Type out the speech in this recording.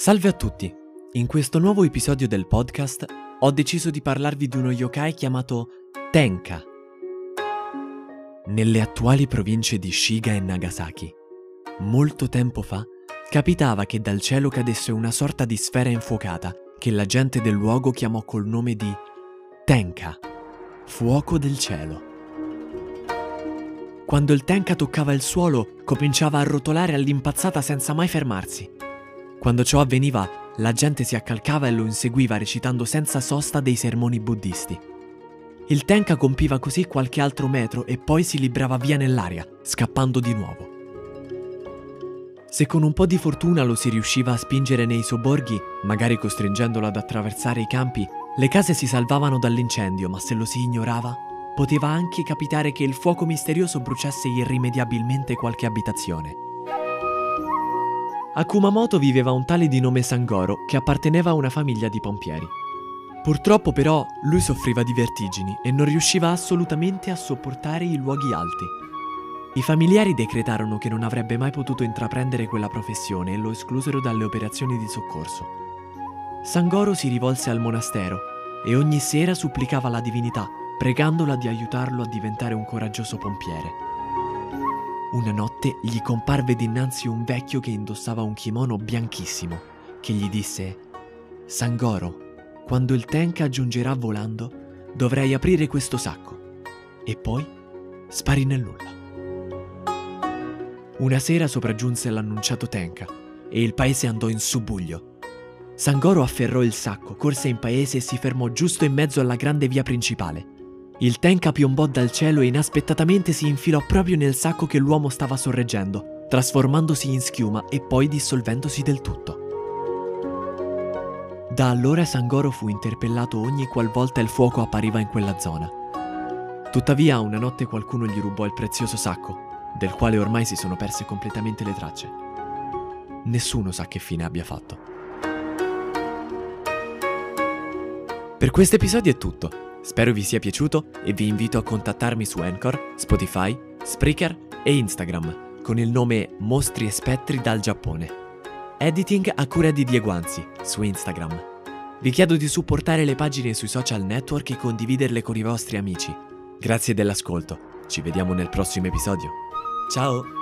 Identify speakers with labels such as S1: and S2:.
S1: Salve a tutti! In questo nuovo episodio del podcast ho deciso di parlarvi di uno yokai chiamato Tenka. Nelle attuali province di Shiga e Nagasaki, molto tempo fa, capitava che dal cielo cadesse una sorta di sfera infuocata che la gente del luogo chiamò col nome di Tenka, fuoco del cielo. Quando il Tenka toccava il suolo, cominciava a rotolare all'impazzata senza mai fermarsi. Quando ciò avveniva, la gente si accalcava e lo inseguiva recitando senza sosta dei sermoni buddisti. Il Tenka compiva così qualche altro metro e poi si librava via nell'aria, scappando di nuovo. Se con un po' di fortuna lo si riusciva a spingere nei sobborghi, magari costringendolo ad attraversare i campi, le case si salvavano dall'incendio, ma se lo si ignorava, poteva anche capitare che il fuoco misterioso bruciasse irrimediabilmente qualche abitazione. A Kumamoto viveva un tale di nome Sangoro che apparteneva a una famiglia di pompieri. Purtroppo però lui soffriva di vertigini e non riusciva assolutamente a sopportare i luoghi alti. I familiari decretarono che non avrebbe mai potuto intraprendere quella professione e lo esclusero dalle operazioni di soccorso. Sangoro si rivolse al monastero e ogni sera supplicava la divinità, pregandola di aiutarlo a diventare un coraggioso pompiere. Una notte gli comparve dinanzi un vecchio che indossava un kimono bianchissimo, che gli disse Sangoro, quando il Tenka giungerà volando, dovrai aprire questo sacco. E poi spari nel nulla. Una sera sopraggiunse l'annunciato Tenka e il paese andò in subbuglio. Sangoro afferrò il sacco, corse in paese e si fermò giusto in mezzo alla grande via principale. Il Tenka piombò dal cielo e inaspettatamente si infilò proprio nel sacco che l'uomo stava sorreggendo, trasformandosi in schiuma e poi dissolvendosi del tutto. Da allora Sangoro fu interpellato ogni qualvolta il fuoco appariva in quella zona. Tuttavia, una notte qualcuno gli rubò il prezioso sacco, del quale ormai si sono perse completamente le tracce. Nessuno sa che fine abbia fatto. Per questo episodio è tutto. Spero vi sia piaciuto e vi invito a contattarmi su Anchor, Spotify, Spreaker e Instagram con il nome Mostri e Spettri dal Giappone. Editing a cura di Diego Anzi su Instagram. Vi chiedo di supportare le pagine sui social network e condividerle con i vostri amici. Grazie dell'ascolto, ci vediamo nel prossimo episodio. Ciao!